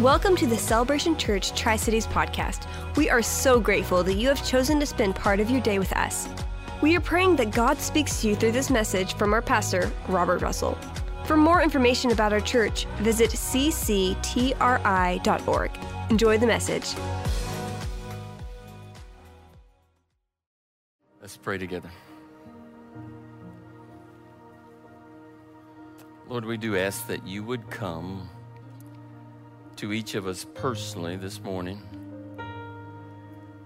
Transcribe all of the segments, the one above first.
Welcome to the Celebration Church Tri Cities podcast. We are so grateful that you have chosen to spend part of your day with us. We are praying that God speaks to you through this message from our pastor, Robert Russell. For more information about our church, visit cctri.org. Enjoy the message. Let's pray together. Lord, we do ask that you would come to each of us personally this morning,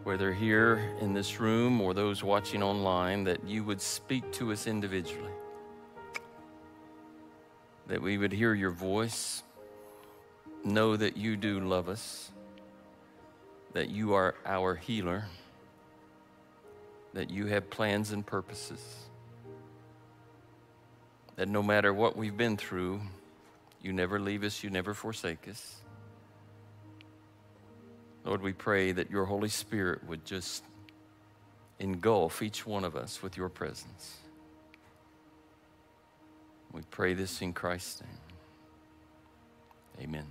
whether here in this room or those watching online, that you would speak to us individually, that we would hear your voice, know that you do love us, that you are our healer, that you have plans and purposes, that no matter what we've been through, you never leave us, you never forsake us. Lord, we pray that your Holy Spirit would just engulf each one of us with your presence. We pray this in Christ's name. Amen.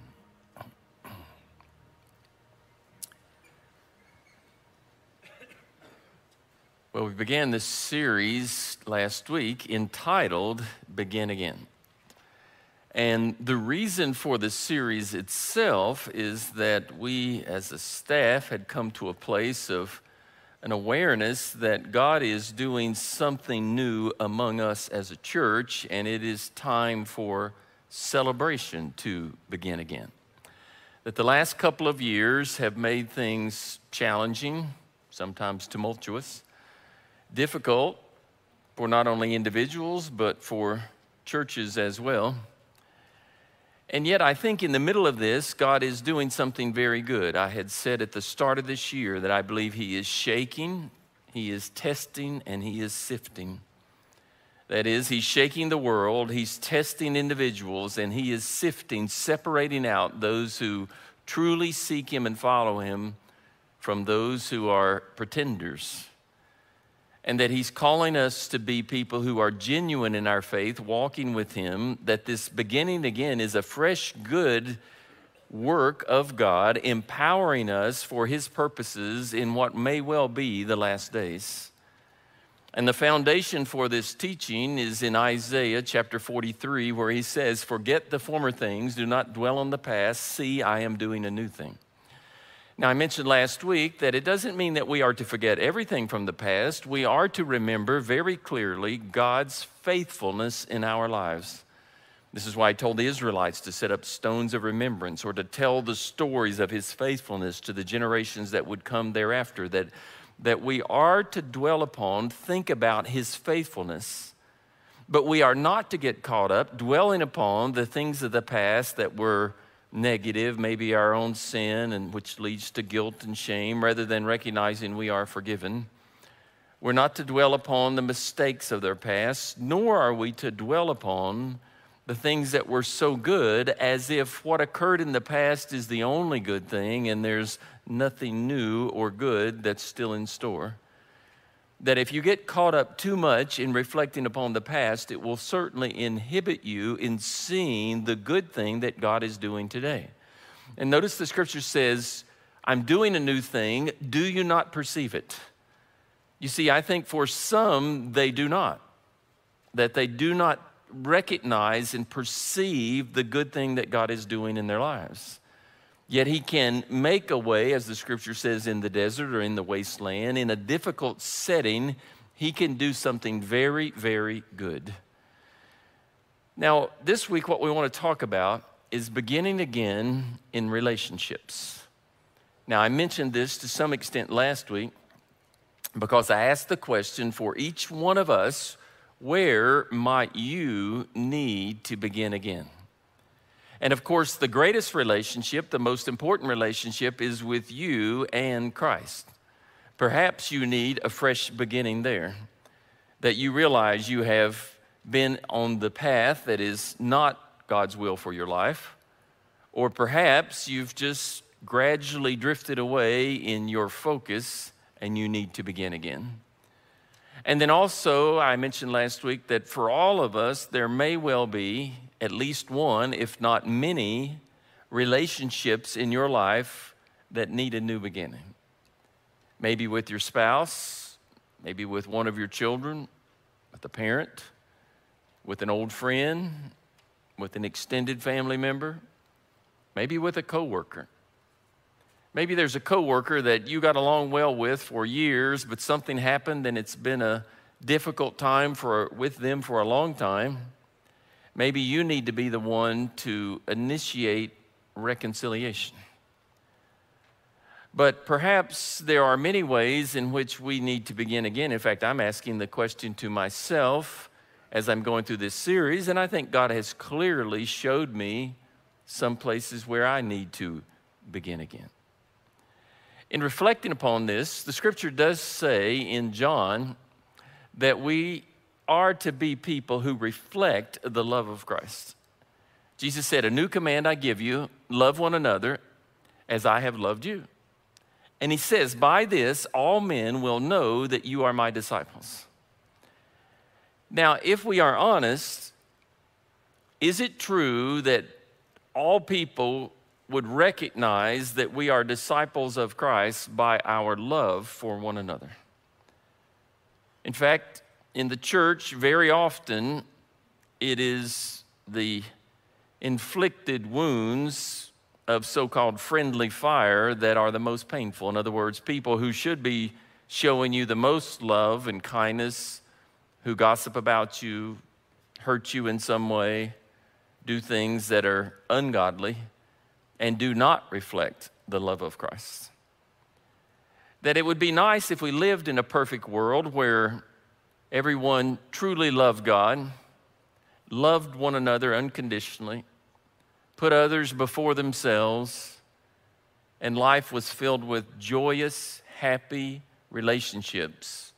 Well, we began this series last week entitled Begin Again. And the reason for the series itself is that we, as a staff, had come to a place of an awareness that God is doing something new among us as a church, and it is time for celebration to begin again. That the last couple of years have made things challenging, sometimes tumultuous, difficult for not only individuals, but for churches as well. And yet, I think in the middle of this, God is doing something very good. I had said at the start of this year that I believe He is shaking, He is testing, and He is sifting. That is, He's shaking the world, He's testing individuals, and He is sifting, separating out those who truly seek Him and follow Him from those who are pretenders and that He's calling us to be people who are genuine in our faith, walking with Him, that this beginning again is a fresh, good work of God, empowering us for His purposes in what may well be the last days. And the foundation for this teaching is in Isaiah chapter 43, where he says, Forget the former things, do not dwell on the past, see, I am doing a new thing. Now, I mentioned last week that it doesn't mean that we are to forget everything from the past. We are to remember very clearly God's faithfulness in our lives. This is why I told the Israelites to set up stones of remembrance or to tell the stories of his faithfulness to the generations that would come thereafter, that, that we are to dwell upon, think about his faithfulness. But we are not to get caught up dwelling upon the things of the past that were negative, maybe our own sin, and which leads to guilt and shame, rather than recognizing we are forgiven. We're not to dwell upon the mistakes of their past, nor are we to dwell upon the things that were so good as if what occurred in the past is the only good thing and there's nothing new or good that's still in store that if you get caught up too much in reflecting upon the past, it will certainly inhibit you in seeing the good thing that God is doing today. And notice the scripture says, I'm doing a new thing. Do you not perceive it? You see, I think for some, they do not, that they do not recognize and perceive the good thing that God is doing in their lives. Yet he can make a way, as the scripture says, in the desert or in the wasteland. In a difficult setting, he can do something very, very good. Now, this week, what we want to talk about is beginning again in relationships. Now, I mentioned this to some extent last week because I asked the question for each one of us where might you need to begin again? And of course, the greatest relationship, the most important relationship, is with you and Christ. Perhaps you need a fresh beginning there, that you realize you have been on the path that is not God's will for your life, or perhaps you've just gradually drifted away in your focus and you need to begin again. And then also, I mentioned last week that for all of us, there may well be at least one, if not many, relationships in your life that need a new beginning. Maybe with your spouse, maybe with one of your children, with a parent, with an old friend, with an extended family member, maybe with a coworker. Maybe there's a coworker that you got along well with for years, but something happened and it's been a difficult time for with them for a long time. Maybe you need to be the one to initiate reconciliation. But perhaps there are many ways in which we need to begin again. In fact, I'm asking the question to myself as I'm going through this series, and I think God has clearly showed me some places where I need to begin again. In reflecting upon this, the scripture does say in John that we are to be people who reflect the love of Christ. Jesus said, A new command I give you love one another as I have loved you. And he says, By this all men will know that you are my disciples. Now, if we are honest, is it true that all people would recognize that we are disciples of Christ by our love for one another? In fact, in the church, very often it is the inflicted wounds of so called friendly fire that are the most painful. In other words, people who should be showing you the most love and kindness, who gossip about you, hurt you in some way, do things that are ungodly, and do not reflect the love of Christ. That it would be nice if we lived in a perfect world where Everyone truly loved God, loved one another unconditionally, put others before themselves, and life was filled with joyous, happy relationships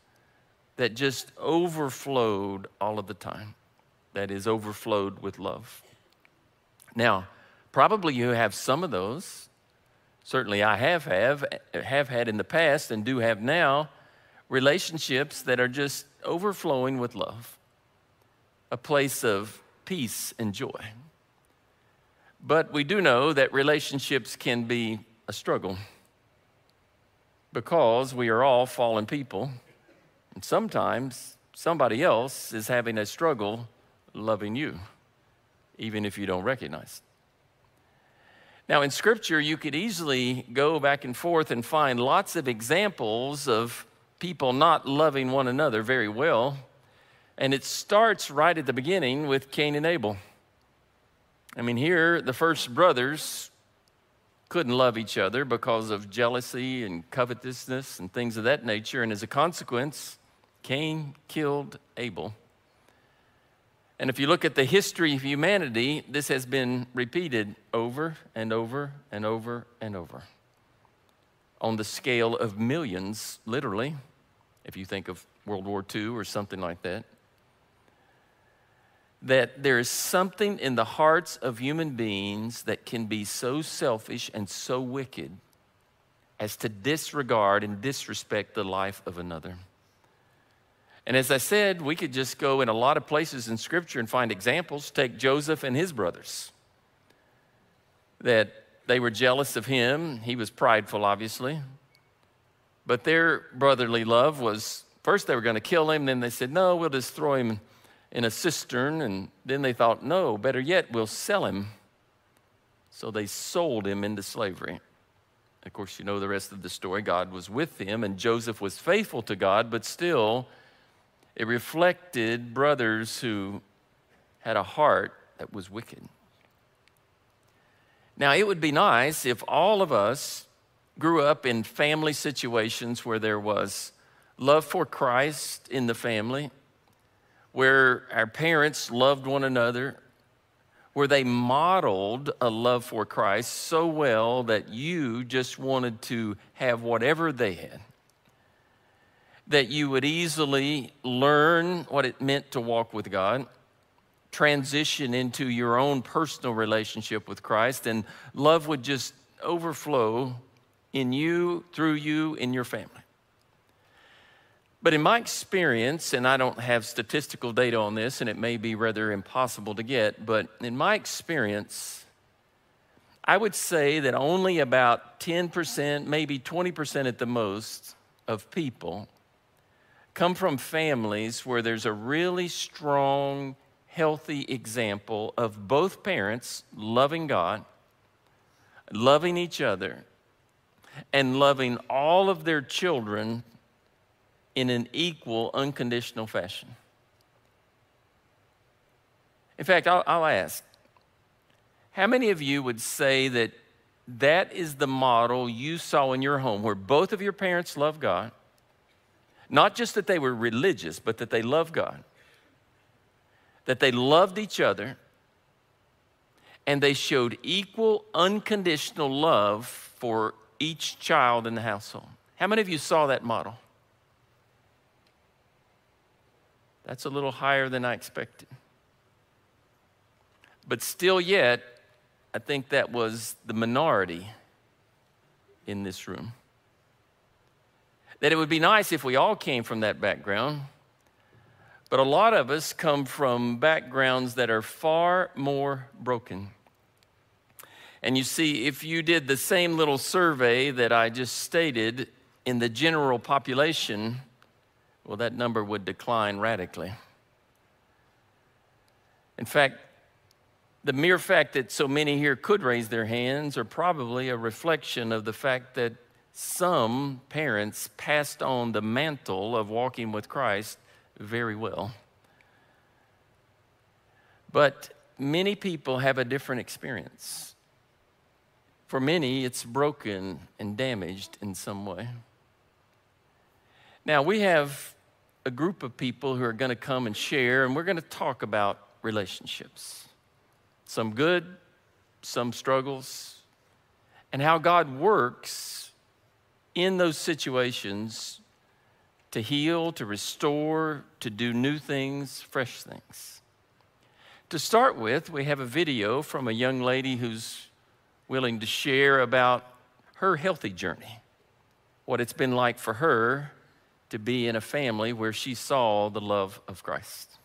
that just overflowed all of the time. That is, overflowed with love. Now, probably you have some of those. Certainly, I have have have had in the past and do have now relationships that are just overflowing with love, a place of peace and joy. But we do know that relationships can be a struggle because we are all fallen people. And sometimes somebody else is having a struggle loving you, even if you don't recognize it. Now, in Scripture, you could easily go back and forth and find lots of examples of people not loving one another very well. And it starts right at the beginning with Cain and Abel. I mean, here, the first brothers couldn't love each other because of jealousy and covetousness and things of that nature. And as a consequence, Cain killed Abel. And if you look at the history of humanity, this has been repeated over and over and over and over on the scale of millions, literally if you think of World War II or something like that. That there is something in the hearts of human beings that can be so selfish and so wicked as to disregard and disrespect the life of another. And as I said, we could just go in a lot of places in Scripture and find examples. Take Joseph and his brothers, that they were jealous of him. He was prideful, obviously. But their brotherly love was first they were going to kill him, then they said, no, we'll just throw him in a cistern. And then they thought, no, better yet, we'll sell him. So they sold him into slavery. Of course, you know the rest of the story. God was with him, and Joseph was faithful to God, but still, it reflected brothers who had a heart that was wicked. Now, it would be nice if all of us grew up in family situations where there was love for Christ in the family, where our parents loved one another, where they modeled a love for Christ so well that you just wanted to have whatever they had. That you would easily learn what it meant to walk with God, transition into your own personal relationship with Christ, and love would just overflow in you, through you, in your family. But in my experience, and I don't have statistical data on this, and it may be rather impossible to get, but in my experience, I would say that only about 10%, maybe 20% at the most, of people come from families where there's a really strong, healthy example of both parents loving God, loving each other, and loving all of their children in an equal, unconditional fashion. In fact, I'll, I'll ask how many of you would say that that is the model you saw in your home where both of your parents love God? Not just that they were religious, but that they loved God, that they loved each other, and they showed equal, unconditional love for each child in the household. How many of you saw that model? That's a little higher than I expected. But still, yet, I think that was the minority in this room. That it would be nice if we all came from that background, but a lot of us come from backgrounds that are far more broken. And you see, if you did the same little survey that I just stated in the general population, well, that number would decline radically. In fact, the mere fact that so many here could raise their hands are probably a reflection of the fact that some parents passed on the mantle of walking with Christ very well. But many people have a different experience. For many, it's broken and damaged in some way. Now, we have a group of people who are going to come and share, and we're going to talk about relationships some good, some struggles, and how God works in those situations to heal, to restore, to do new things, fresh things. To start with, we have a video from a young lady who's willing to share about her healthy journey, what it's been like for her to be in a family where she saw the love of Christ.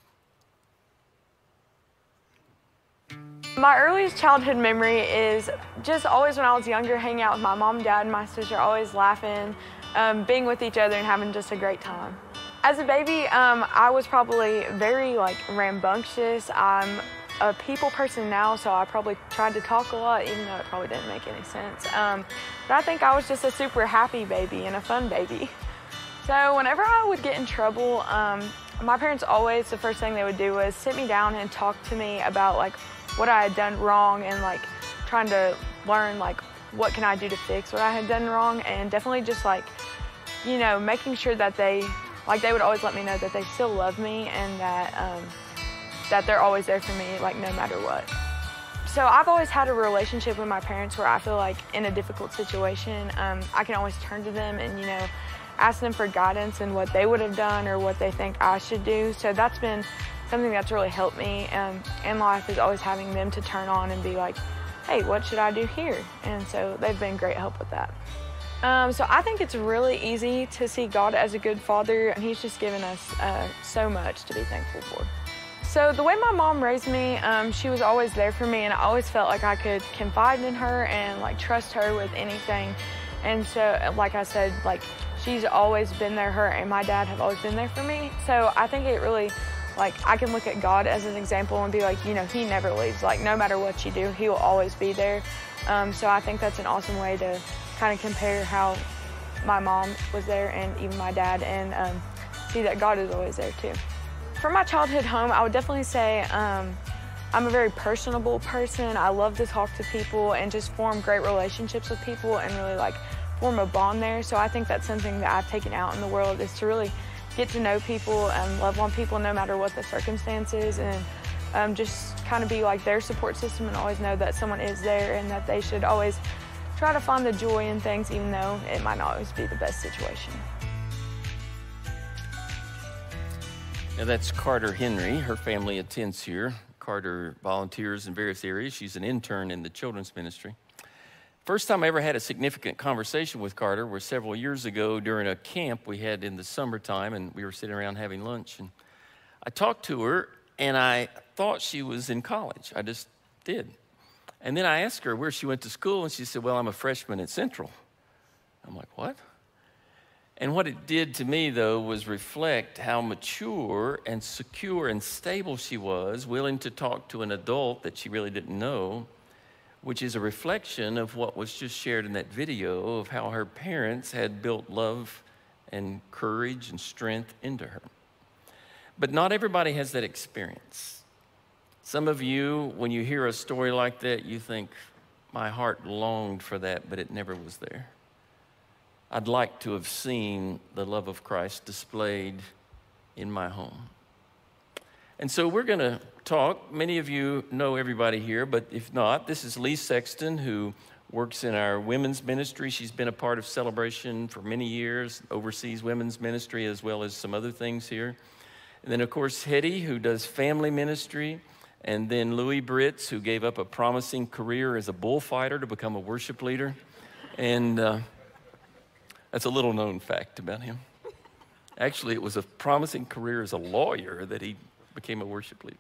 My earliest childhood memory is just always when I was younger, hanging out with my mom, dad, and my sister, always laughing, um, being with each other, and having just a great time. As a baby, um, I was probably very like rambunctious. I'm a people person now, so I probably tried to talk a lot, even though it probably didn't make any sense. Um, but I think I was just a super happy baby and a fun baby. So whenever I would get in trouble, um, my parents always the first thing they would do was sit me down and talk to me about like what I had done wrong and like trying to learn like what can I do to fix what I had done wrong and definitely just like you know making sure that they like they would always let me know that they still love me and that um, that they're always there for me like no matter what. So I've always had a relationship with my parents where I feel like in a difficult situation um, I can always turn to them and you know ask them for guidance and what they would have done or what they think I should do. So that's been something that's really helped me um, in life is always having them to turn on and be like, hey, what should I do here? And so they've been great help with that. Um, so I think it's really easy to see God as a good father, and He's just given us uh, so much to be thankful for. So the way my mom raised me, um, she was always there for me, and I always felt like I could confide in her and like trust her with anything. And so, like I said, like she's always been there. Her and my dad have always been there for me. So I think it really like I can look at God as an example and be like, you know, He never leaves. Like no matter what you do, He will always be there. Um, so I think that's an awesome way to kind of compare how my mom was there and even my dad, and um, see that God is always there too. For my childhood home, I would definitely say um, I'm a very personable person. I love to talk to people and just form great relationships with people and really like form a bond there. So I think that's something that I've taken out in the world is to really get to know people and love on people no matter what the circumstances and um, just kind of be like their support system and always know that someone is there and that they should always try to find the joy in things even though it might not always be the best situation. Now that's Carter Henry. Her family attends here. Carter volunteers in various areas. She's an intern in the children's ministry. First time I ever had a significant conversation with Carter was several years ago during a camp we had in the summertime, and we were sitting around having lunch. And I talked to her, and I thought she was in college. I just did. And then I asked her where she went to school, and she said, Well, I'm a freshman at Central. I'm like, What? And what it did to me, though, was reflect how mature and secure and stable she was, willing to talk to an adult that she really didn't know, which is a reflection of what was just shared in that video of how her parents had built love and courage and strength into her. But not everybody has that experience. Some of you, when you hear a story like that, you think, my heart longed for that, but it never was there. I'd like to have seen the love of Christ displayed in my home. And so we're going to talk. Many of you know everybody here, but if not, this is Lee Sexton, who works in our women's ministry. She's been a part of Celebration for many years, oversees women's ministry as well as some other things here. And then, of course, Hetty, who does family ministry. And then Louis Britz, who gave up a promising career as a bullfighter to become a worship leader. And uh, that's a little known fact about him. Actually, it was a promising career as a lawyer that he became a worship leader.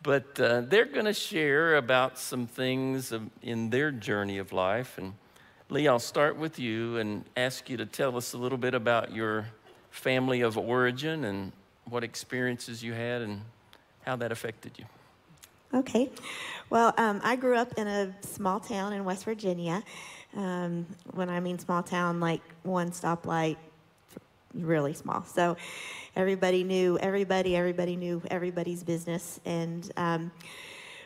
But uh, they're going to share about some things in their journey of life. And Lee, I'll start with you and ask you to tell us a little bit about your family of origin and what experiences you had and how that affected you. Okay. Well, um, I grew up in a small town in West Virginia. Um, when I mean small town, like one stoplight, really small. So everybody knew everybody, everybody knew everybody's business. And um,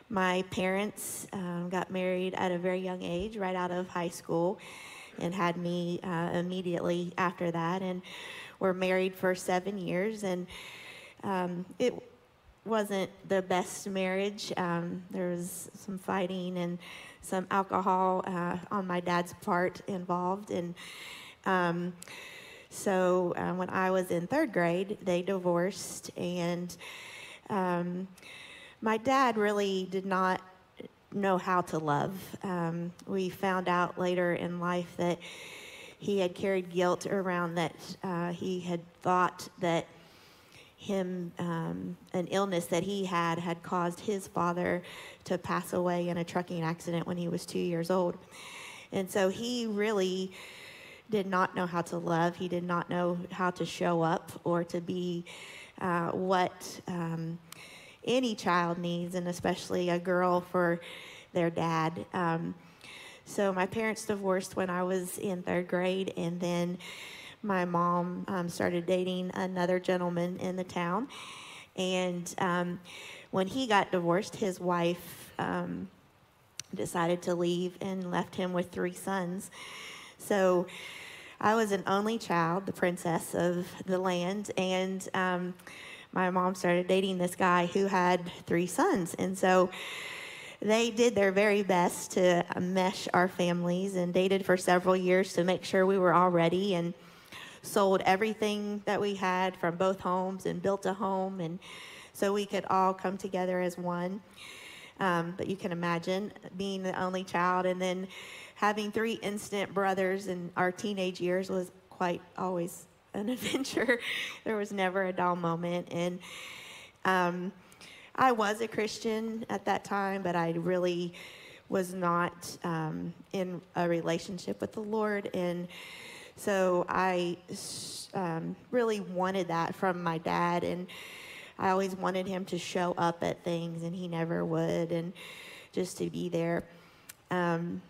my parents um, got married at a very young age, right out of high school, and had me uh, immediately after that. And were married for seven years. And um, it wasn't the best marriage. Um, there was some fighting and some alcohol uh, on my dad's part involved. And um, so uh, when I was in third grade, they divorced, and um, my dad really did not know how to love. Um, we found out later in life that he had carried guilt around that uh, he had thought that him um, an illness that he had had caused his father to pass away in a trucking accident when he was two years old and so he really did not know how to love. He did not know how to show up or to be uh, what um, any child needs, and especially a girl for their dad. Um, so my parents divorced when I was in third grade, and then my mom um, started dating another gentleman in the town. And um, when he got divorced, his wife um, decided to leave and left him with three sons. So I was an only child, the princess of the land, and um, my mom started dating this guy who had three sons. And so they did their very best to mesh our families and dated for several years to make sure we were all ready and sold everything that we had from both homes and built a home and so we could all come together as one. Um, but you can imagine being the only child and then having three instant brothers in our teenage years was quite always an adventure. there was never a dull moment. And um, I was a Christian at that time, but I really was not um, in a relationship with the Lord. And so I um, really wanted that from my dad. And I always wanted him to show up at things, and he never would, and just to be there. Um,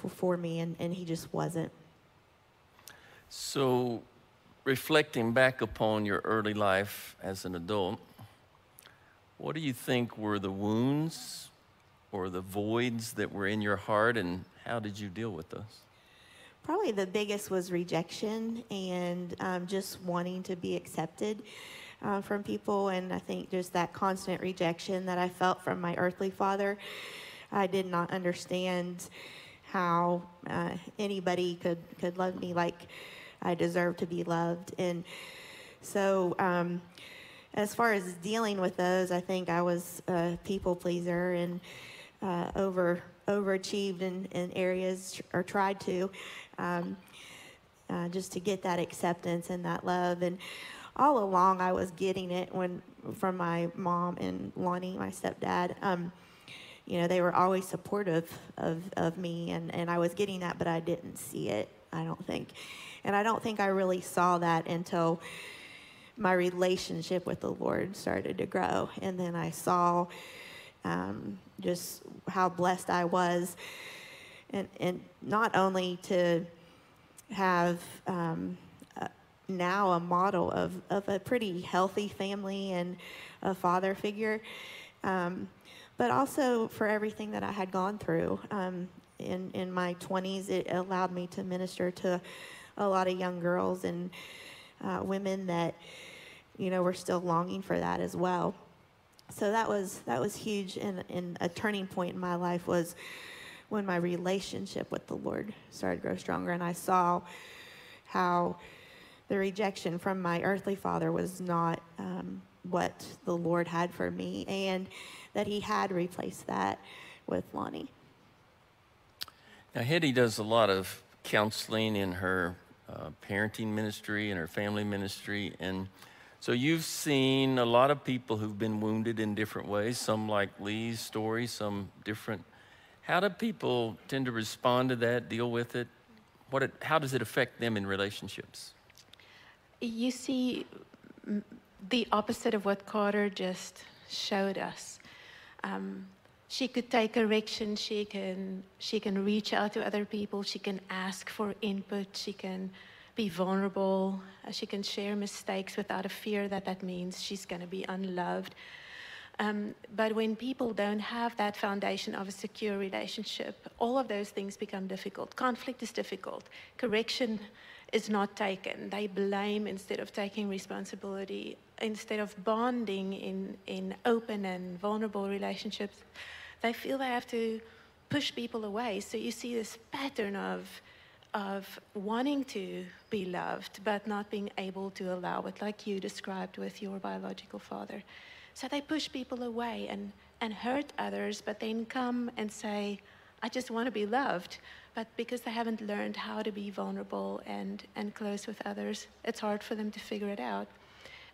for, for me, and, and he just wasn't. So, reflecting back upon your early life as an adult, what do you think were the wounds or the voids that were in your heart, and how did you deal with those? Probably the biggest was rejection and um, just wanting to be accepted uh, from people. And I think just that constant rejection that I felt from my earthly father, I did not understand how uh, anybody could, could love me like I deserve to be loved. And so, um, as far as dealing with those, I think I was a people pleaser and uh, over overachieved in, in areas or tried to, um, uh, just to get that acceptance and that love. And all along, I was getting it when from my mom and Lonnie, my stepdad. Um, you know, they were always supportive of, of me, and, and I was getting that, but I didn't see it, I don't think. And I don't think I really saw that until my relationship with the Lord started to grow. And then I saw um, just how blessed I was. And, and not only to have um, uh, now a model of, of a pretty healthy family and a father figure, um, but also for everything that I had gone through. Um, in, in my 20s, it allowed me to minister to a lot of young girls and uh, women that, you know, were still longing for that as well. So that was that was huge, and, and a turning point in my life was when my relationship with the Lord started to grow stronger, and I saw how the rejection from my earthly father was not um, what the Lord had for me, and that He had replaced that with Lonnie. Now, Hetty does a lot of counseling in her uh, parenting ministry and her family ministry, and so you've seen a lot of people who've been wounded in different ways. Some like Lee's story, some different. How do people tend to respond to that, deal with it? What it, how does it affect them in relationships? You see the opposite of what Carter just showed us. Um, she could take correction. She can she can reach out to other people. She can ask for input. She can be vulnerable. Uh, she can share mistakes without a fear that that means she's going to be unloved. Um, but when people don't have that foundation of a secure relationship, all of those things become difficult. Conflict is difficult. Correction is not taken. They blame instead of taking responsibility. Instead of bonding in, in open and vulnerable relationships, they feel they have to push people away. So you see this pattern of, of wanting to be loved, but not being able to allow it, like you described with your biological father. So they push people away and, and hurt others, but then come and say, I just want to be loved. But because they haven't learned how to be vulnerable and, and close with others, it's hard for them to figure it out.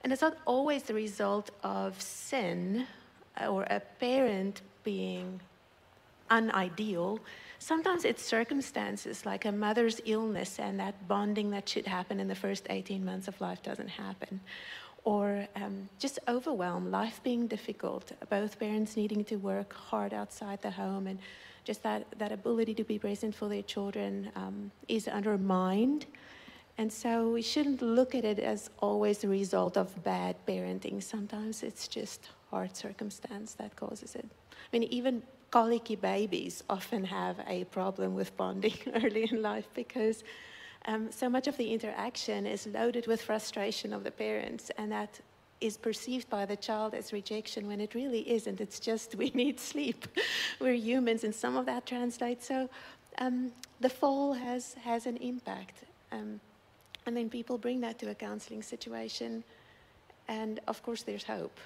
And it's not always the result of sin or a parent being unideal. Sometimes it's circumstances like a mother's illness and that bonding that should happen in the first 18 months of life doesn't happen or um, just overwhelm, life being difficult, both parents needing to work hard outside the home, and just that, that ability to be present for their children um, is undermined. And so we shouldn't look at it as always a result of bad parenting. Sometimes it's just hard circumstance that causes it. I mean, even colicky babies often have a problem with bonding early in life because um, so much of the interaction is loaded with frustration of the parents, and that is perceived by the child as rejection when it really isn't. It's just we need sleep. We're humans, and some of that translates. So um, the fall has has an impact, um, and then people bring that to a counseling situation, and of course there's hope.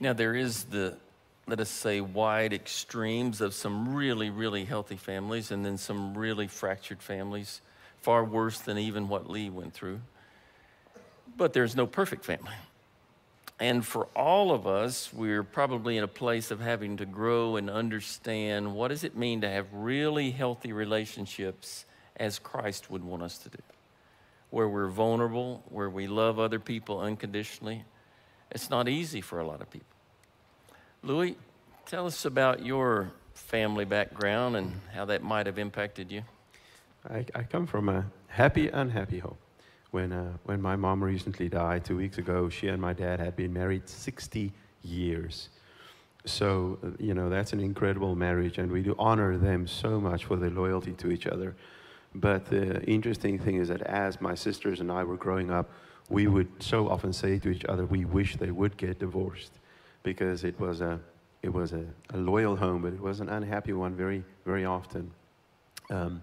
Now there is the let us say, wide extremes of some really, really healthy families and then some really fractured families far worse than even what Lee went through. But there's no perfect family. And for all of us, we're probably in a place of having to grow and understand what does it mean to have really healthy relationships as Christ would want us to do. Where we're vulnerable, where we love other people unconditionally. It's not easy for a lot of people. Louis, tell us about your family background and how that might have impacted you. I, I come from a happy, unhappy home. When, uh, when my mom recently died two weeks ago, she and my dad had been married 60 years. So, uh, you know, that's an incredible marriage, and we do honor them so much for their loyalty to each other. But the interesting thing is that as my sisters and I were growing up, we would so often say to each other, we wish they would get divorced because it was a, it was a, a loyal home, but it was an unhappy one very, very often. Um,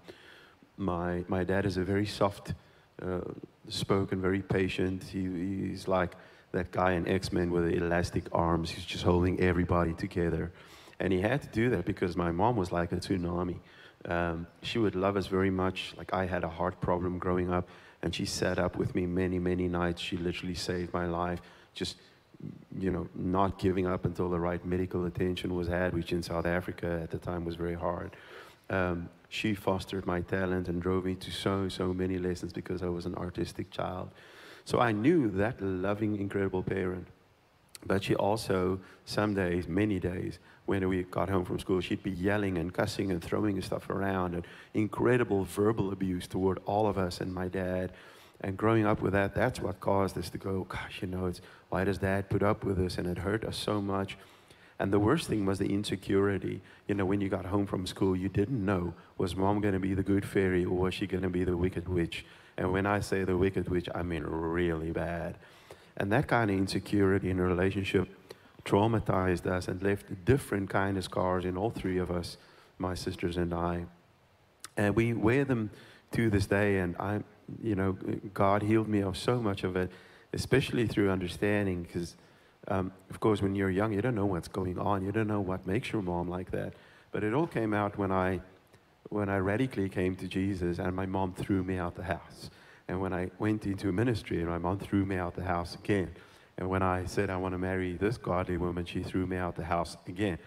my, my dad is a very soft uh, spoken, very patient. He, he's like that guy in X Men with the elastic arms. He's just holding everybody together. And he had to do that because my mom was like a tsunami. Um, she would love us very much. Like I had a heart problem growing up, and she sat up with me many, many nights. She literally saved my life. Just you know, not giving up until the right medical attention was had, which in South Africa at the time was very hard. Um, she fostered my talent and drove me to so, so many lessons because I was an artistic child. So I knew that loving, incredible parent. But she also, some days, many days, when we got home from school, she'd be yelling and cussing and throwing stuff around and incredible verbal abuse toward all of us and my dad. And growing up with that, that's what caused us to go, gosh, you know, it's why does dad put up with this? And it hurt us so much. And the worst thing was the insecurity. You know, when you got home from school, you didn't know was mom going to be the good fairy or was she going to be the wicked witch? And when I say the wicked witch, I mean really bad. And that kind of insecurity in a relationship traumatized us and left different kind of scars in all three of us, my sisters and I. And we wear them to this day. And I, you know, God healed me of so much of it, especially through understanding because um, of course, when you're young, you don't know what's going on. You don't know what makes your mom like that. But it all came out when I, when I radically came to Jesus and my mom threw me out the house. And when I went into ministry and my mom threw me out the house again. And when I said I want to marry this godly woman, she threw me out the house again.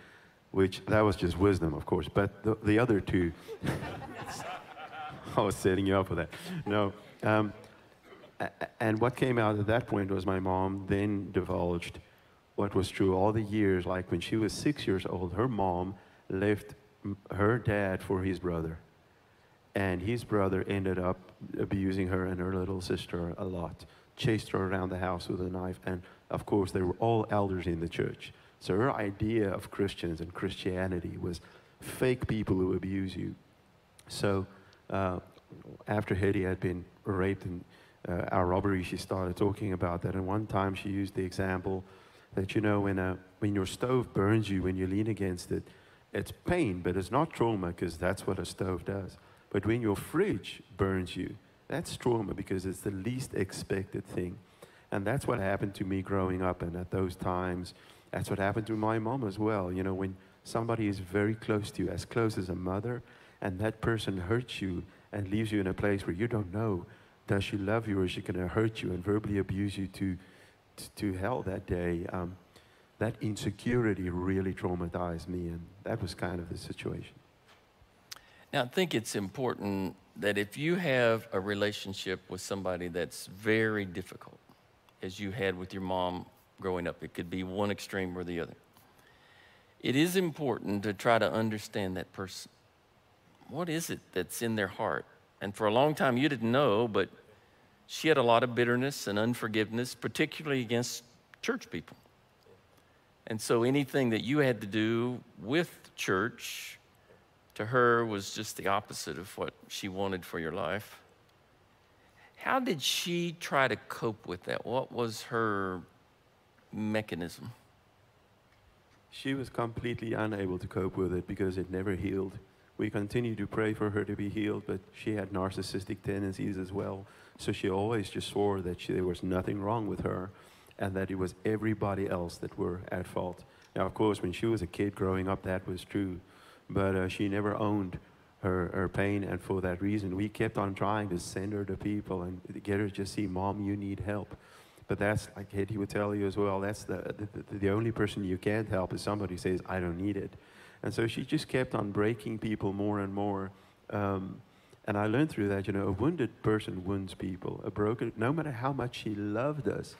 Which, that was just wisdom, of course. But the, the other two, I was setting you up for that. No. Um, and what came out at that point was my mom then divulged what was true all the years. Like when she was six years old, her mom left her dad for his brother. And his brother ended up abusing her and her little sister a lot, chased her around the house with a knife. And of course, they were all elders in the church. So her idea of Christians and Christianity was fake people who abuse you. So uh, after Hetty had been raped and uh, our robbery, she started talking about that. And one time she used the example that, you know, when, a, when your stove burns you, when you lean against it, it's pain, but it's not trauma because that's what a stove does. But when your fridge burns you, that's trauma because it's the least expected thing. And that's what happened to me growing up. And at those times, that's what happened to my mom as well. You know, when somebody is very close to you, as close as a mother, and that person hurts you and leaves you in a place where you don't know does she love you or is she going to hurt you and verbally abuse you to, to, to hell that day? Um, that insecurity really traumatized me, and that was kind of the situation. Now, I think it's important that if you have a relationship with somebody that's very difficult, as you had with your mom growing up, it could be one extreme or the other. It is important to try to understand that person. What is it that's in their heart? And for a long time, you didn't know, but she had a lot of bitterness and unforgiveness, particularly against church people. And so anything that you had to do with church to her was just the opposite of what she wanted for your life. How did she try to cope with that? What was her mechanism? She was completely unable to cope with it because it never healed. We continued to pray for her to be healed, but she had narcissistic tendencies as well. So she always just swore that she, there was nothing wrong with her and that it was everybody else that were at fault. Now, of course, when she was a kid growing up, that was true. But uh, she never owned her, her pain, and for that reason, we kept on trying to send her to people and get her to just see, Mom, you need help. But that's like Hetty would tell you as well, that's the, the, the only person you can't help is somebody who says, I don't need it. And so she just kept on breaking people more and more. Um, and I learned through that, you know, a wounded person wounds people. A broken, no matter how much she loved us,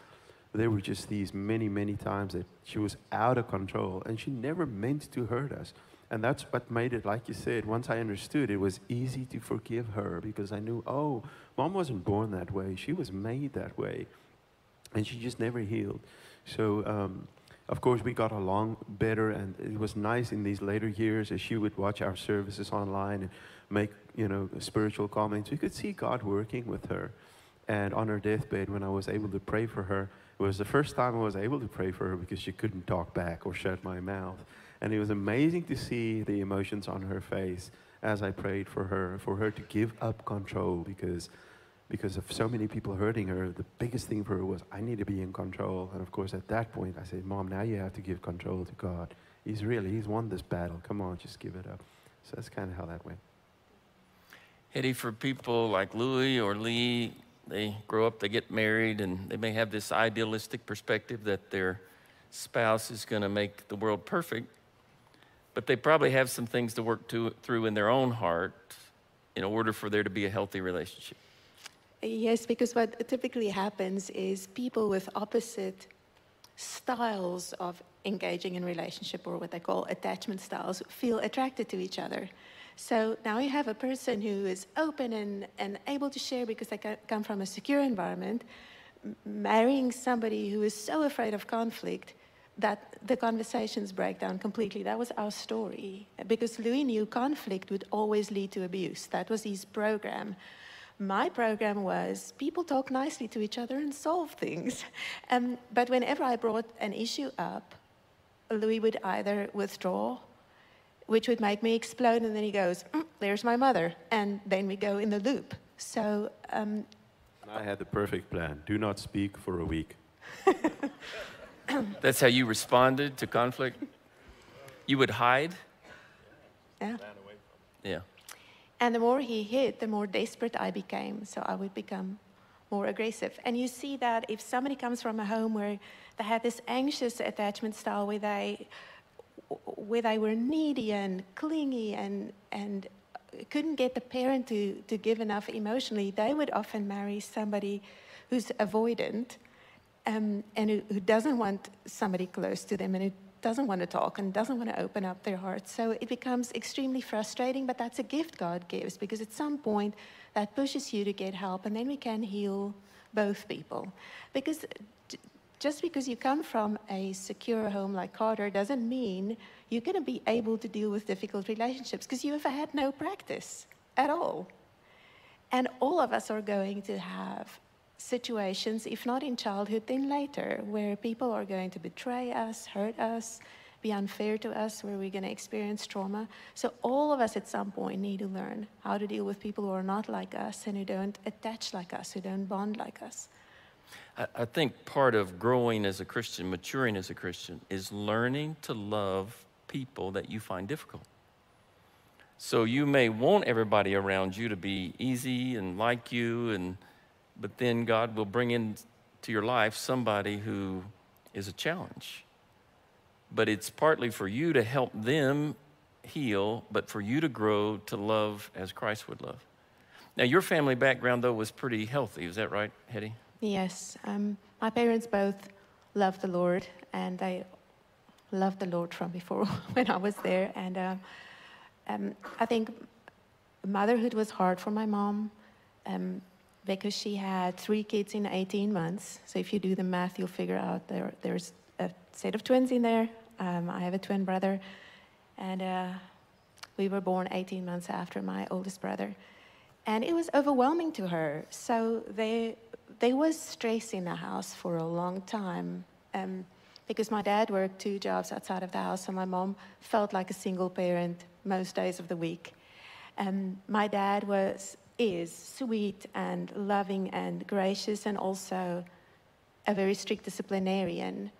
there were just these many, many times that she was out of control and she never meant to hurt us. And that's what made it, like you said, once I understood, it was easy to forgive her because I knew, oh, mom wasn't born that way. She was made that way. And she just never healed. So, um, of course, we got along better, and it was nice in these later years as she would watch our services online and make, you know, spiritual comments. We could see God working with her. And on her deathbed, when I was able to pray for her, it was the first time I was able to pray for her because she couldn't talk back or shut my mouth. And it was amazing to see the emotions on her face as I prayed for her, for her to give up control because because of so many people hurting her, the biggest thing for her was, I need to be in control. And of course, at that point, I said, Mom, now you have to give control to God. He's really, He's won this battle. Come on, just give it up. So that's kind of how that went. Hetty, for people like Louie or Lee they grow up, they get married, and they may have this idealistic perspective that their spouse is going to make the world perfect, but they probably have some things to work to, through in their own heart in order for there to be a healthy relationship. Yes, because what typically happens is people with opposite styles of engaging in relationship or what they call attachment styles feel attracted to each other. So now you have a person who is open and, and able to share because they come from a secure environment, marrying somebody who is so afraid of conflict that the conversations break down completely. That was our story. Because Louis knew conflict would always lead to abuse. That was his program. My program was people talk nicely to each other and solve things. Um, but whenever I brought an issue up, Louis would either withdraw, which would make me explode, and then he goes, mm, There's my mother. And then we go in the loop. So. Um, I had the perfect plan do not speak for a week. That's how you responded to conflict? You would hide? Yeah. Yeah. And the more he hit, the more desperate I became. So I would become more aggressive. And you see that if somebody comes from a home where they had this anxious attachment style where they where they were needy and clingy and and couldn't get the parent to, to give enough emotionally, they would often marry somebody who's avoidant um, and who, who doesn't want somebody close to them and who doesn't want to talk and doesn't want to open up their heart. So it becomes extremely frustrating, but that's a gift God gives because at some point that pushes you to get help and then we can heal both people. Because just because you come from a secure home like Carter doesn't mean you're going to be able to deal with difficult relationships because you have had no practice at all. And all of us are going to have situations, if not in childhood, then later, where people are going to betray us, hurt us, be unfair to us, where we're going to experience trauma. So, all of us at some point need to learn how to deal with people who are not like us and who don't attach like us, who don't bond like us. I think part of growing as a Christian, maturing as a Christian, is learning to love people that you find difficult. So you may want everybody around you to be easy and like you and but then God will bring into your life somebody who is a challenge. But it's partly for you to help them heal, but for you to grow to love as Christ would love. Now, your family background, though, was pretty healthy. Is that right, Hetty? Yes. Um, my parents both loved the Lord, and they loved the Lord from before when I was there. And uh, um, I think motherhood was hard for my mom. Um, because she had three kids in 18 months. So if you do the math, you'll figure out there, there's a set of twins in there. Um, I have a twin brother, and uh, we were born 18 months after my oldest brother. And it was overwhelming to her. So there, there was stress in the house for a long time. Um, because my dad worked two jobs outside of the house, and my mom felt like a single parent most days of the week. Um, my dad was is sweet and loving and gracious and also a very strict disciplinarian.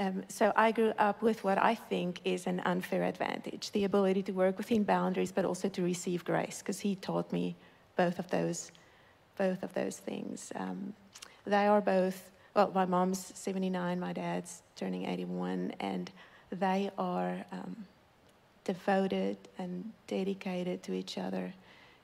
Um, so I grew up with what I think is an unfair advantage the ability to work within boundaries, but also to receive grace, because he taught me both of those, both of those things. Um, they are both, well, my mom's 79, my dad's turning 81, and they are um, devoted and dedicated to each other.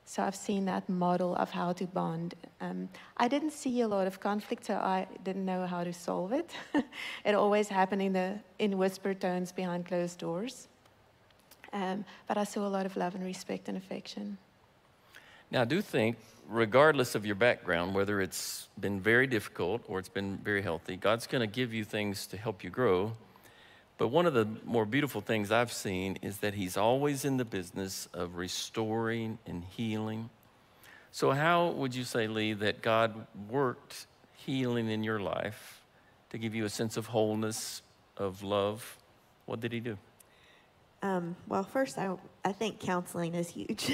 So I've seen that model of how to bond. Um, I didn't see a lot of conflict, so I didn't know how to solve it. it always happened in, the, in whisper tones behind closed doors. Um, but I saw a lot of love and respect and affection. Now, I do think, regardless of your background, whether it's been very difficult or it's been very healthy, God's going to give you things to help you grow. But one of the more beautiful things I've seen is that he's always in the business of restoring and healing. So, how would you say, Lee, that God worked healing in your life to give you a sense of wholeness, of love? What did he do? Um, well, first, I, I think counseling is huge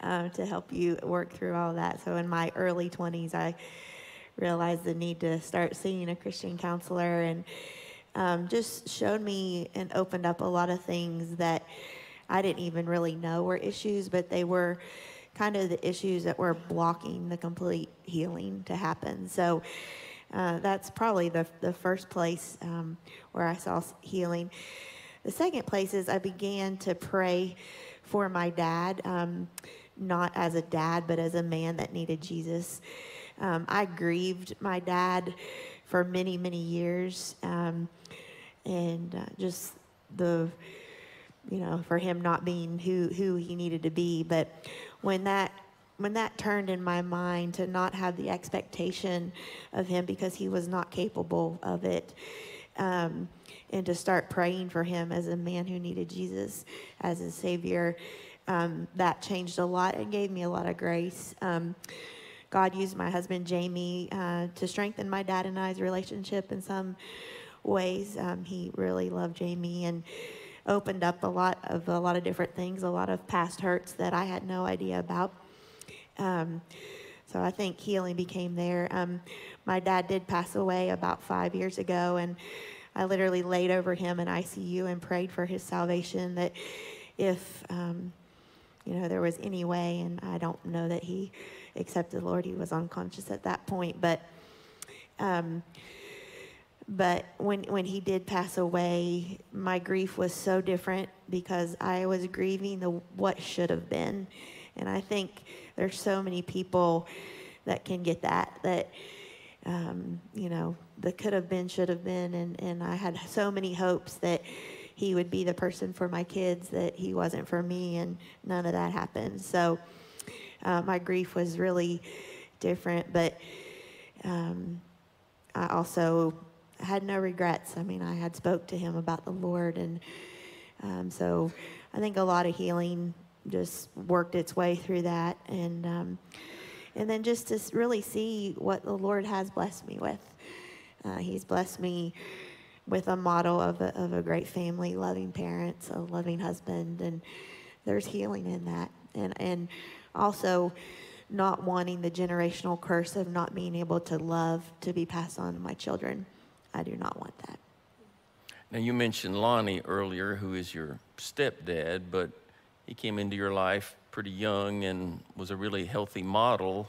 um, to help you work through all that. So, in my early 20s, I realized the need to start seeing a Christian counselor and um, just showed me and opened up a lot of things that I didn't even really know were issues, but they were kind of the issues that were blocking the complete healing to happen. So uh, that's probably the, the first place um, where I saw healing. The second place is I began to pray for my dad, um, not as a dad, but as a man that needed Jesus. Um, I grieved my dad for many, many years, um, and uh, just the, you know, for him not being who who he needed to be. But when that when that turned in my mind to not have the expectation of him because he was not capable of it. Um, and to start praying for him as a man who needed Jesus as a savior, um, that changed a lot and gave me a lot of grace. Um, God used my husband Jamie uh, to strengthen my dad and I's relationship in some ways. Um, he really loved Jamie and opened up a lot of a lot of different things, a lot of past hurts that I had no idea about. Um, so I think healing became there. Um, my dad did pass away about five years ago, and I literally laid over him in ICU and prayed for his salvation. That if um, you know there was any way, and I don't know that he accepted the Lord, he was unconscious at that point, but. Um, but when when he did pass away, my grief was so different because I was grieving the what should have been, and I think there's so many people that can get that that um, you know the could have been should have been. And and I had so many hopes that he would be the person for my kids that he wasn't for me and none of that happened. So uh, my grief was really different but um, I also had no regrets I mean I had spoke to him about the Lord and um, so I think a lot of healing just worked its way through that and um, and then just to really see what the Lord has blessed me with. Uh, he's blessed me with a model of a, of a great family, loving parents, a loving husband, and there's healing in that. And, and also not wanting the generational curse of not being able to love to be passed on to my children. I do not want that. Now, you mentioned Lonnie earlier, who is your stepdad, but he came into your life pretty young and was a really healthy model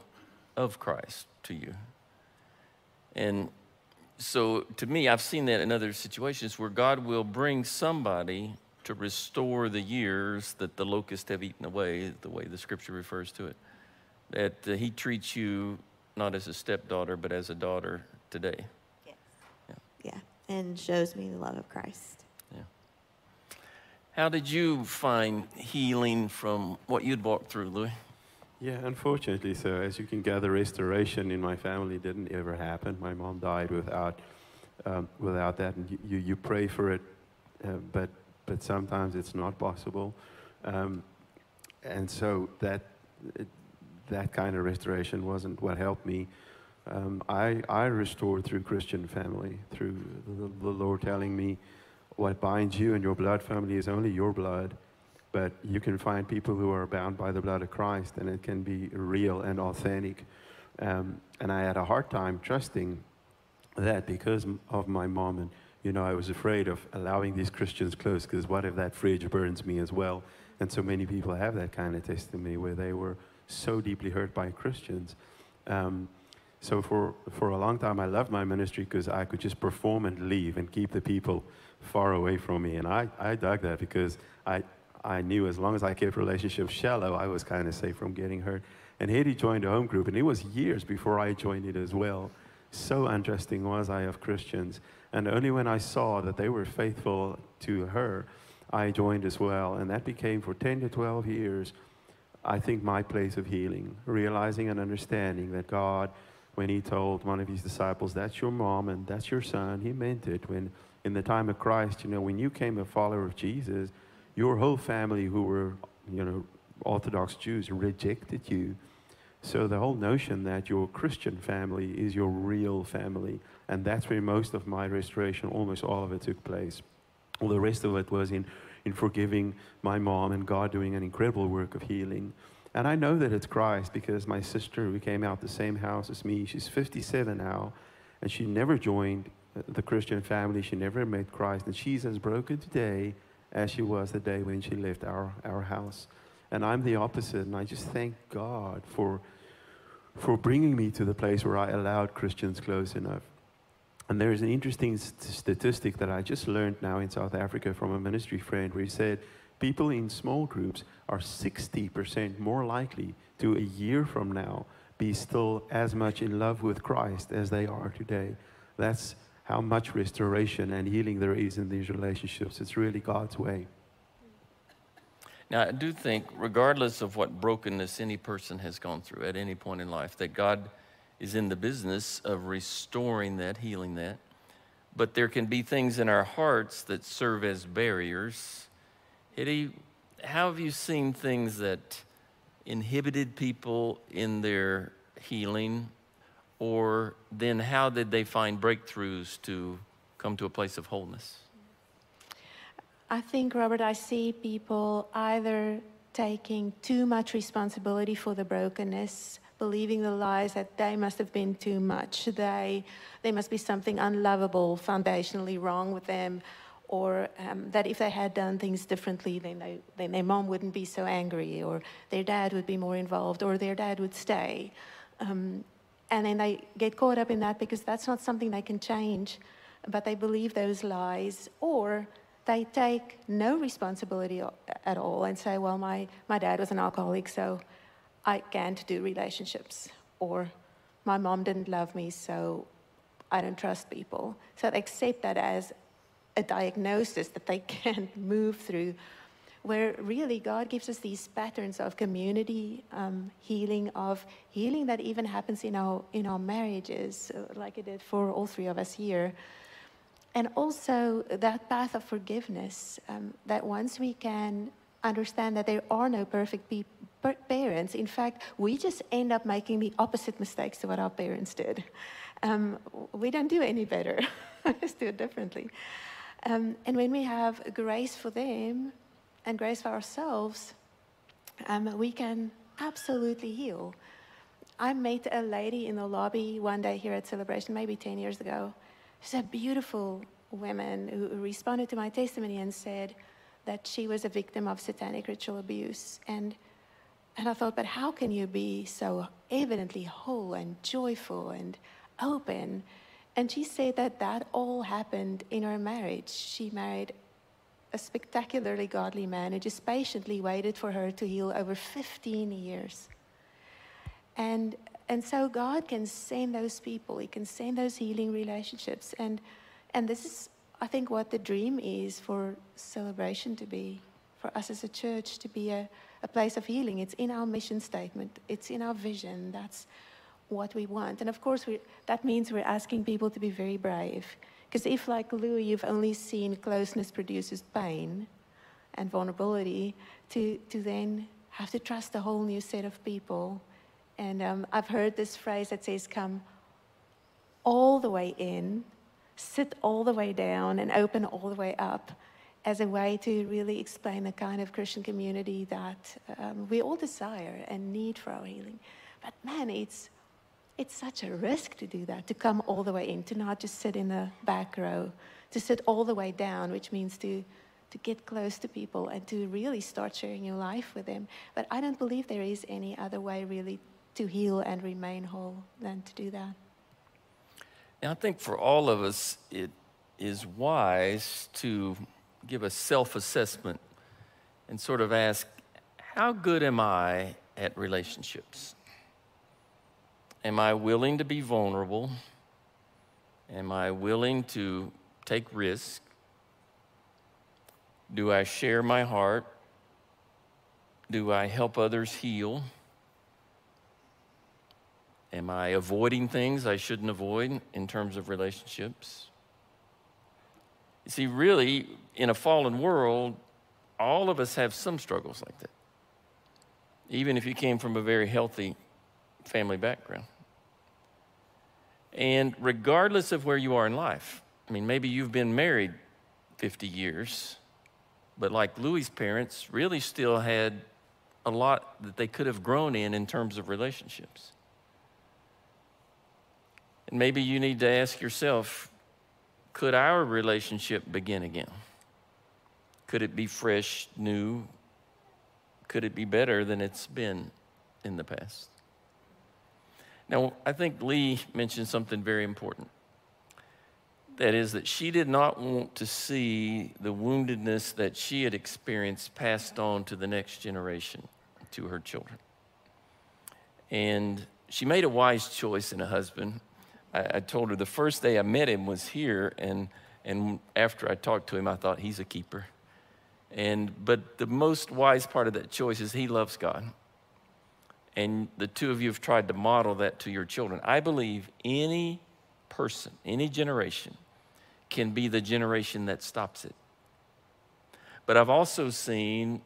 of Christ to you. And so to me, I've seen that in other situations where God will bring somebody to restore the years that the locusts have eaten away, the way the scripture refers to it. That uh, he treats you not as a stepdaughter, but as a daughter today. Yes. Yeah. yeah. And shows me the love of Christ. Yeah. How did you find healing from what you'd walked through, Louis? Yeah, unfortunately, so as you can gather, restoration in my family didn't ever happen. My mom died without, um, without that, and you, you pray for it, uh, but, but sometimes it's not possible. Um, and so that, that kind of restoration wasn't what helped me. Um, I, I restored through Christian family, through the, the Lord telling me, what binds you and your blood family is only your blood, but you can find people who are bound by the blood of Christ, and it can be real and authentic. Um, and I had a hard time trusting that because of my mom, and you know, I was afraid of allowing these Christians close because what if that fridge burns me as well? And so many people have that kind of testimony where they were so deeply hurt by Christians. Um, so for, for a long time, I loved my ministry because I could just perform and leave and keep the people far away from me. And I, I dug that because I, I knew as long as I kept relationships shallow, I was kind of safe from getting hurt. And Hetty joined a home group, and it was years before I joined it as well. So interesting was I of Christians. And only when I saw that they were faithful to her, I joined as well. And that became for 10 to 12 years, I think, my place of healing, realizing and understanding that God, when He told one of His disciples, That's your mom and that's your son, He meant it. When in the time of Christ, you know, when you came a follower of Jesus, your whole family who were, you know, Orthodox Jews rejected you. So the whole notion that your Christian family is your real family, and that's where most of my restoration, almost all of it took place. All the rest of it was in, in forgiving my mom and God doing an incredible work of healing. And I know that it's Christ because my sister, who came out the same house as me, she's 57 now, and she never joined uh, the Christian family. She never met Christ, and she's as broken today as she was the day when she left our, our house. And I'm the opposite. And I just thank God for, for bringing me to the place where I allowed Christians close enough. And there is an interesting st- statistic that I just learned now in South Africa from a ministry friend where he said people in small groups are 60% more likely to a year from now be still as much in love with Christ as they are today. That's how much restoration and healing there is in these relationships. It's really God's way. Now, I do think, regardless of what brokenness any person has gone through at any point in life, that God is in the business of restoring that, healing that. But there can be things in our hearts that serve as barriers. Hetty, how have you seen things that inhibited people in their healing? Or then how did they find breakthroughs to come to a place of wholeness? I think, Robert, I see people either taking too much responsibility for the brokenness, believing the lies that they must have been too much, they, there must be something unlovable, foundationally wrong with them, or um, that if they had done things differently, then, they, then their mom wouldn't be so angry, or their dad would be more involved, or their dad would stay. Um, and then they get caught up in that because that's not something they can change, but they believe those lies, or they take no responsibility at all and say, well, my, my dad was an alcoholic, so I can't do relationships. Or my mom didn't love me, so I don't trust people. So they accept that as a diagnosis that they can't move through, where really God gives us these patterns of community um, healing, of healing that even happens in our, in our marriages, uh, like it did for all three of us here and also that path of forgiveness um, that once we can understand that there are no perfect pe- per- parents in fact we just end up making the opposite mistakes to what our parents did. Um, we don't do any better just do it differently. Um, and when we have grace for them and grace for ourselves um, we can absolutely heal. I met a lady in the lobby one day here at celebration maybe 10 years ago. She's a beautiful woman who responded to my testimony and said that she was a victim of satanic ritual abuse. And, and I thought, but how can you be so evidently whole and joyful and open? And she said that that all happened in her marriage. She married a spectacularly godly man who just patiently waited for her to heal over 15 years. And and so God can send those people, He can send those healing relationships. And, and this is, I think, what the dream is for celebration to be, for us as a church to be a, a place of healing. It's in our mission statement, it's in our vision. That's what we want. And of course, that means we're asking people to be very brave. Because if, like Louis, you've only seen closeness produces pain and vulnerability, to, to then have to trust a whole new set of people and um, I've heard this phrase that says, come all the way in, sit all the way down, and open all the way up as a way to really explain the kind of Christian community that um, we all desire and need for our healing. But man, it's, it's such a risk to do that, to come all the way in, to not just sit in the back row, to sit all the way down, which means to, to get close to people and to really start sharing your life with them. But I don't believe there is any other way really to heal and remain whole than to do that. And I think for all of us, it is wise to give a self assessment and sort of ask, how good am I at relationships? Am I willing to be vulnerable? Am I willing to take risk? Do I share my heart? Do I help others heal? Am I avoiding things I shouldn't avoid in terms of relationships? You see, really, in a fallen world, all of us have some struggles like that, even if you came from a very healthy family background. And regardless of where you are in life, I mean, maybe you've been married 50 years, but like Louis' parents, really still had a lot that they could have grown in in terms of relationships. And maybe you need to ask yourself could our relationship begin again? Could it be fresh, new? could it be better than it's been in the past? Now, I think Lee mentioned something very important. That is, that she did not want to see the woundedness that she had experienced passed on to the next generation, to her children. And she made a wise choice in a husband. I, I told her the first day I met him was here, and, and after I talked to him, I thought he's a keeper. And, but the most wise part of that choice is he loves God. And the two of you have tried to model that to your children. I believe any person, any generation, can be the generation that stops it. But I've also seen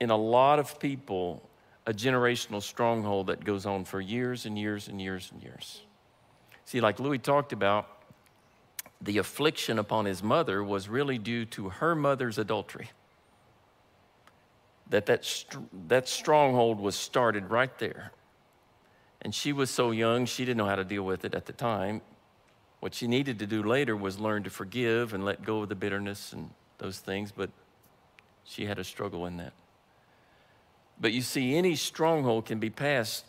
in a lot of people a generational stronghold that goes on for years and years and years and years. See, like Louis talked about, the affliction upon his mother was really due to her mother's adultery. That that, that stronghold was started right there. And she was so young, she didn't know how to deal with it at the time. What she needed to do later was learn to forgive and let go of the bitterness and those things, but she had a struggle in that. But you see, any stronghold can be passed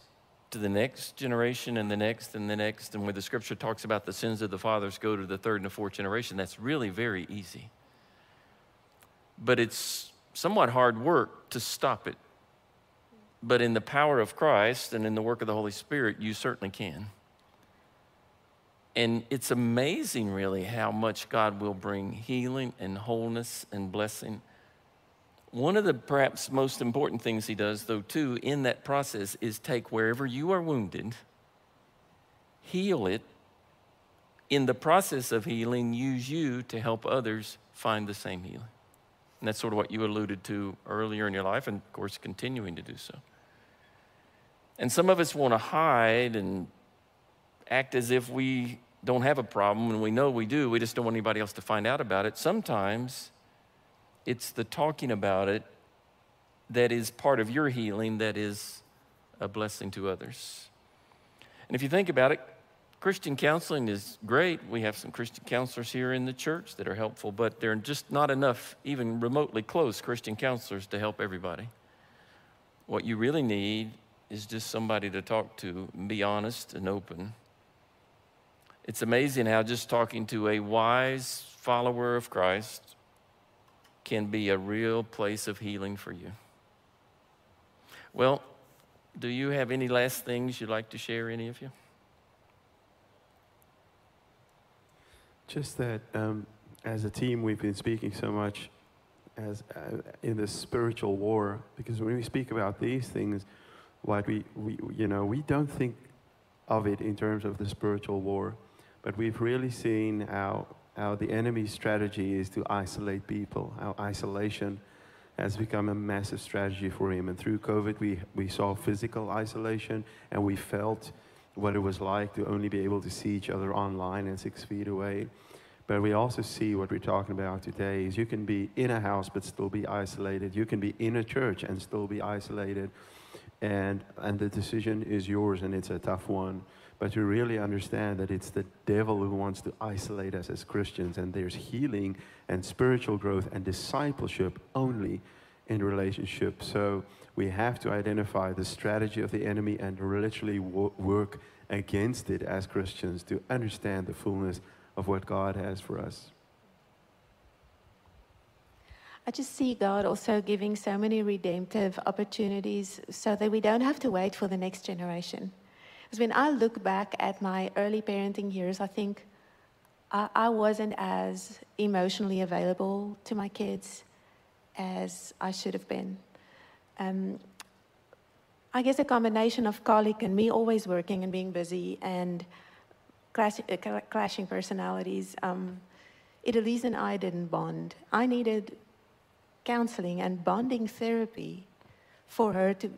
to the next generation and the next and the next. And when the scripture talks about the sins of the fathers go to the third and the fourth generation, that's really very easy. But it's somewhat hard work to stop it. But in the power of Christ and in the work of the Holy Spirit, you certainly can. And it's amazing, really, how much God will bring healing and wholeness and blessing one of the perhaps most important things he does, though, too, in that process is take wherever you are wounded, heal it. In the process of healing, use you to help others find the same healing. And that's sort of what you alluded to earlier in your life, and of course, continuing to do so. And some of us want to hide and act as if we don't have a problem, and we know we do. We just don't want anybody else to find out about it. Sometimes it's the talking about it that is part of your healing that is a blessing to others. And if you think about it, Christian counseling is great. We have some Christian counselors here in the church that are helpful, but there are just not enough, even remotely close Christian counselors to help everybody. What you really need is just somebody to talk to and be honest and open. It's amazing how just talking to a wise follower of Christ can be a real place of healing for you. Well, do you have any last things you'd like to share, any of you? Just that um, as a team, we've been speaking so much as uh, in the spiritual war, because when we speak about these things, what we, we, you know, we don't think of it in terms of the spiritual war, but we've really seen how how the enemy's strategy is to isolate people, how isolation has become a massive strategy for him. And through COVID, we, we saw physical isolation and we felt what it was like to only be able to see each other online and six feet away. But we also see what we're talking about today is you can be in a house but still be isolated. You can be in a church and still be isolated. And, and the decision is yours and it's a tough one but you really understand that it's the devil who wants to isolate us as Christians, and there's healing and spiritual growth and discipleship only in relationship. So we have to identify the strategy of the enemy and literally work against it as Christians to understand the fullness of what God has for us. I just see God also giving so many redemptive opportunities so that we don't have to wait for the next generation. Because when I look back at my early parenting years, I think I, I wasn't as emotionally available to my kids as I should have been. Um, I guess a combination of colic and me always working and being busy and clash, uh, clashing personalities. Um, Elise and I didn't bond. I needed counseling and bonding therapy for her to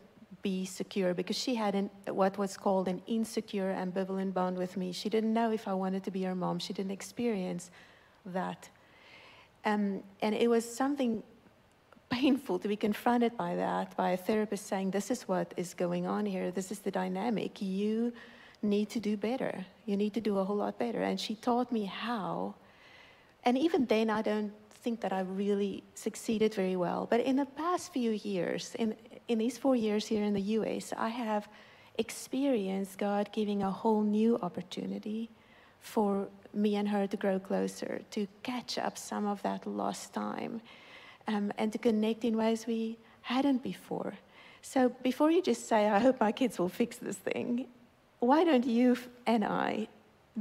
be secure because she had an, what was called an insecure, ambivalent bond with me. She didn't know if I wanted to be her mom. She didn't experience that. Um, and it was something painful to be confronted by that, by a therapist saying, This is what is going on here. This is the dynamic. You need to do better. You need to do a whole lot better. And she taught me how. And even then, I don't think that I really succeeded very well. But in the past few years, in, in these four years here in the US, I have experienced God giving a whole new opportunity for me and her to grow closer, to catch up some of that lost time, um, and to connect in ways we hadn't before. So before you just say, I hope my kids will fix this thing, why don't you and I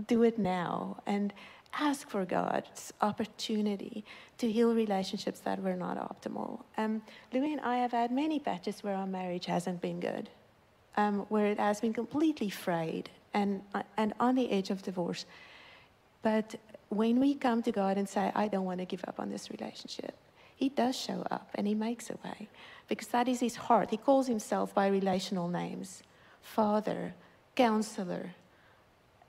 do it now and ask for God's opportunity to heal relationships that were not optimal? Um, Louis and I have had many patches where our marriage hasn't been good, um, where it has been completely frayed and, uh, and on the edge of divorce. But when we come to God and say, I don't want to give up on this relationship, He does show up and He makes a way because that is His heart. He calls Himself by relational names Father, Counselor,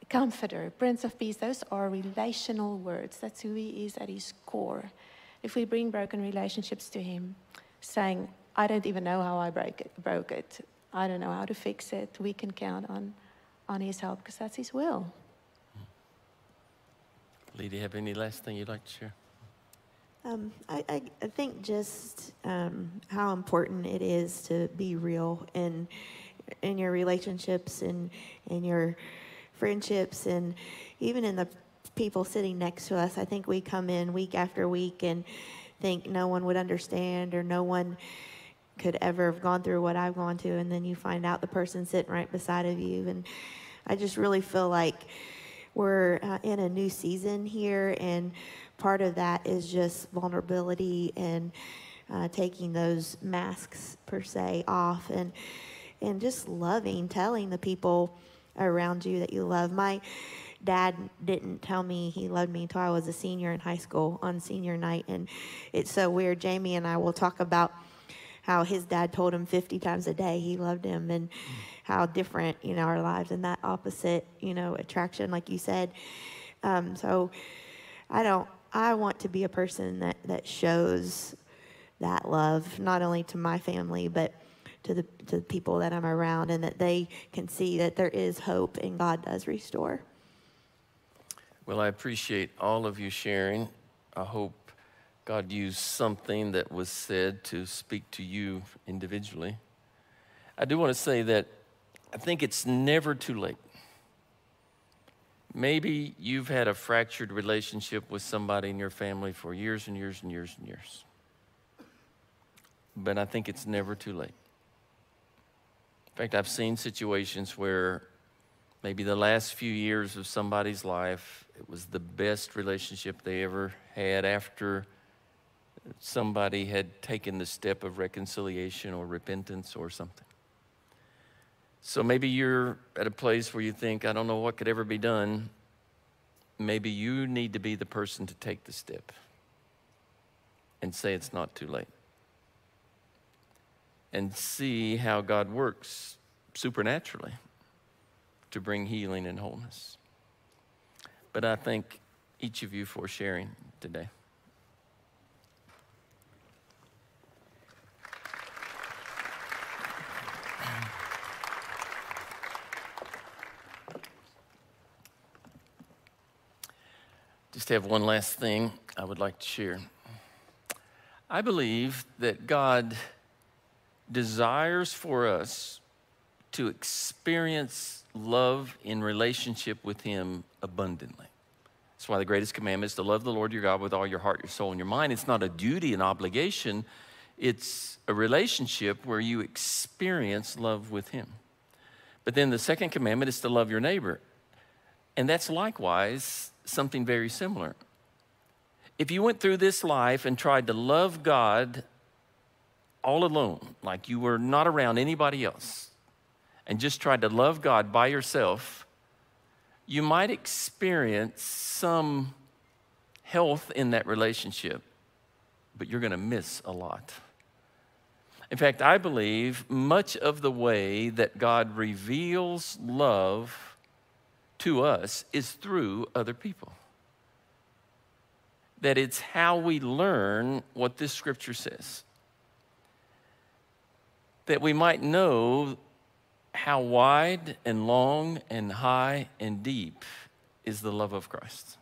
Comforter, Prince of Peace. Those are relational words. That's who He is at His core. If we bring broken relationships to Him, saying, I don't even know how I it, broke it, I don't know how to fix it, we can count on, on His help because that's His will. You have any last thing you'd like to share? Um, I, I, I think just um, how important it is to be real in in your relationships and in your friendships and even in the people sitting next to us. I think we come in week after week and think no one would understand or no one could ever have gone through what I've gone to, and then you find out the person sitting right beside of you, and I just really feel like we're uh, in a new season here, and part of that is just vulnerability and uh, taking those masks per se off, and and just loving, telling the people around you that you love. My dad didn't tell me he loved me until I was a senior in high school on senior night, and it's so weird. Jamie and I will talk about how his dad told him 50 times a day he loved him and how different, you know, our lives and that opposite, you know, attraction, like you said. Um, so I don't, I want to be a person that, that shows that love, not only to my family, but to the, to the people that I'm around and that they can see that there is hope and God does restore. Well, I appreciate all of you sharing. I hope God used something that was said to speak to you individually. I do want to say that I think it's never too late. Maybe you've had a fractured relationship with somebody in your family for years and years and years and years. But I think it's never too late. In fact, I've seen situations where maybe the last few years of somebody's life, it was the best relationship they ever had after somebody had taken the step of reconciliation or repentance or something. So maybe you're at a place where you think, I don't know what could ever be done. Maybe you need to be the person to take the step and say it's not too late. And see how God works supernaturally to bring healing and wholeness. But I thank each of you for sharing today. Just have one last thing I would like to share. I believe that God desires for us to experience love in relationship with Him abundantly. That's why the greatest commandment is to love the Lord your God with all your heart, your soul, and your mind. It's not a duty, an obligation, it's a relationship where you experience love with Him. But then the second commandment is to love your neighbor. And that's likewise something very similar. If you went through this life and tried to love God all alone, like you were not around anybody else, and just tried to love God by yourself, you might experience some health in that relationship, but you're going to miss a lot. In fact, I believe much of the way that God reveals love to us is through other people. That it's how we learn what this scripture says. That we might know how wide and long and high and deep is the love of Christ.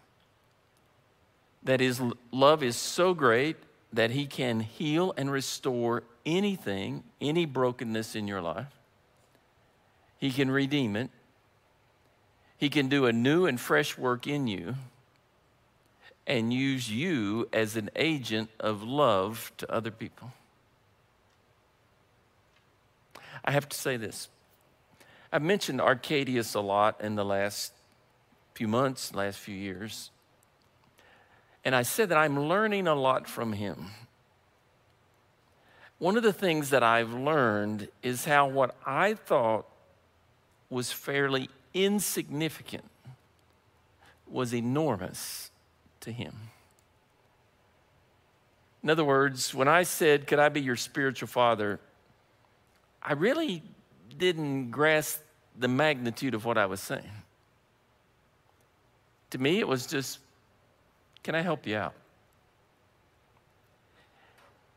That his love is so great that He can heal and restore anything, any brokenness in your life. He can redeem it. He can do a new and fresh work in you and use you as an agent of love to other people. I have to say this. I've mentioned Arcadius a lot in the last few months, last few years. And I said that I'm learning a lot from him. One of the things that I've learned is how what I thought was fairly insignificant was enormous to him. In other words, when I said, Could I be your spiritual father? I really didn't grasp the magnitude of what I was saying. To me, it was just, Can I help you out?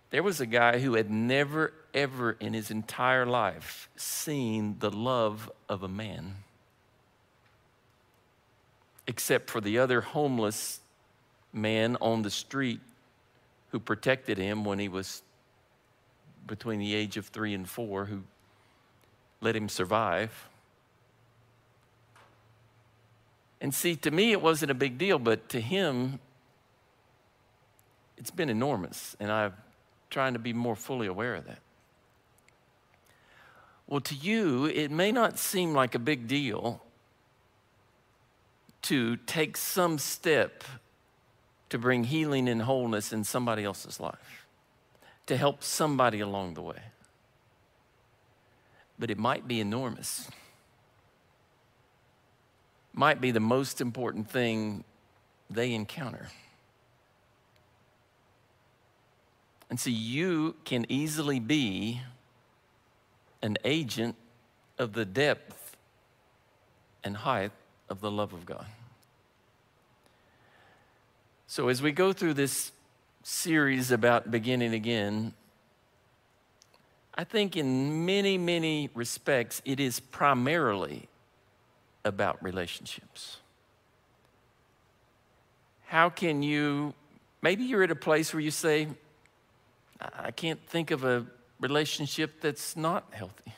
There was a guy who had never, ever in his entire life seen the love of a man, except for the other homeless man on the street who protected him when he was between the age of three and four, who let him survive. And see, to me, it wasn't a big deal, but to him, it's been enormous. And I'm trying to be more fully aware of that. Well, to you, it may not seem like a big deal to take some step to bring healing and wholeness in somebody else's life, to help somebody along the way. But it might be enormous. Might be the most important thing they encounter. And so you can easily be an agent of the depth and height of the love of God. So, as we go through this series about beginning again, I think in many, many respects, it is primarily about relationships. How can you, maybe you're at a place where you say, I can't think of a relationship that's not healthy.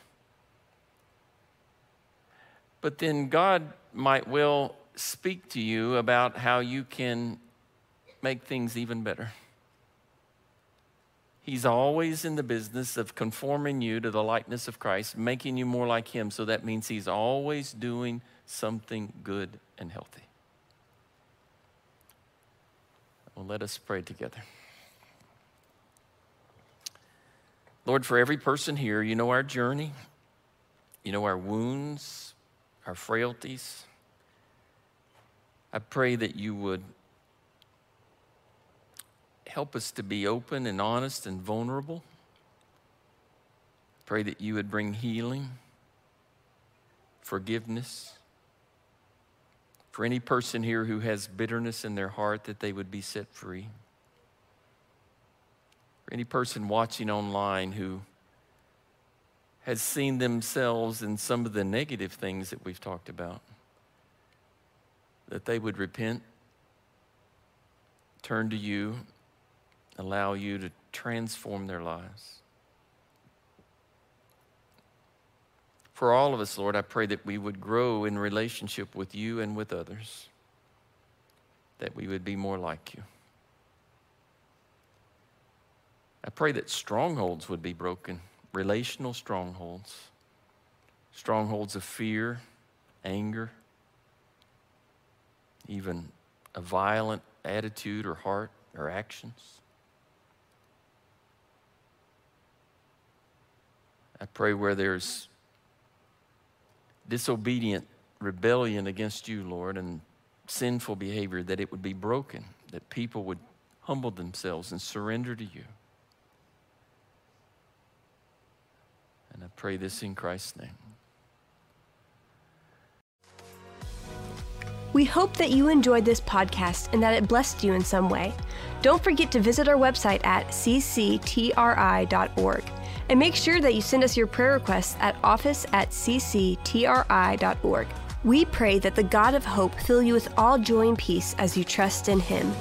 But then God might well speak to you about how you can make things even better. He's always in the business of conforming you to the likeness of Christ, making you more like Him. So that means He's always doing something good and healthy. Well, let us pray together. Lord, for every person here, you know our journey, you know our wounds, our frailties. I pray that you would help us to be open and honest and vulnerable. Pray that you would bring healing, forgiveness. For any person here who has bitterness in their heart, that they would be set free. For any person watching online who has seen themselves in some of the negative things that we've talked about, that they would repent, turn to you, allow you to transform their lives. For all of us, Lord, I pray that we would grow in relationship with you and with others, that we would be more like you. I pray that strongholds would be broken, relational strongholds, strongholds of fear, anger, even a violent attitude or heart or actions. I pray where there's disobedient rebellion against you, Lord, and sinful behavior, that it would be broken, that people would humble themselves and surrender to you. And I pray this in Christ's name. We hope that you enjoyed this podcast and that it blessed you in some way. Don't forget to visit our website at cctri.org. And make sure that you send us your prayer requests at office at cctri.org. We pray that the God of hope fill you with all joy and peace as you trust in Him.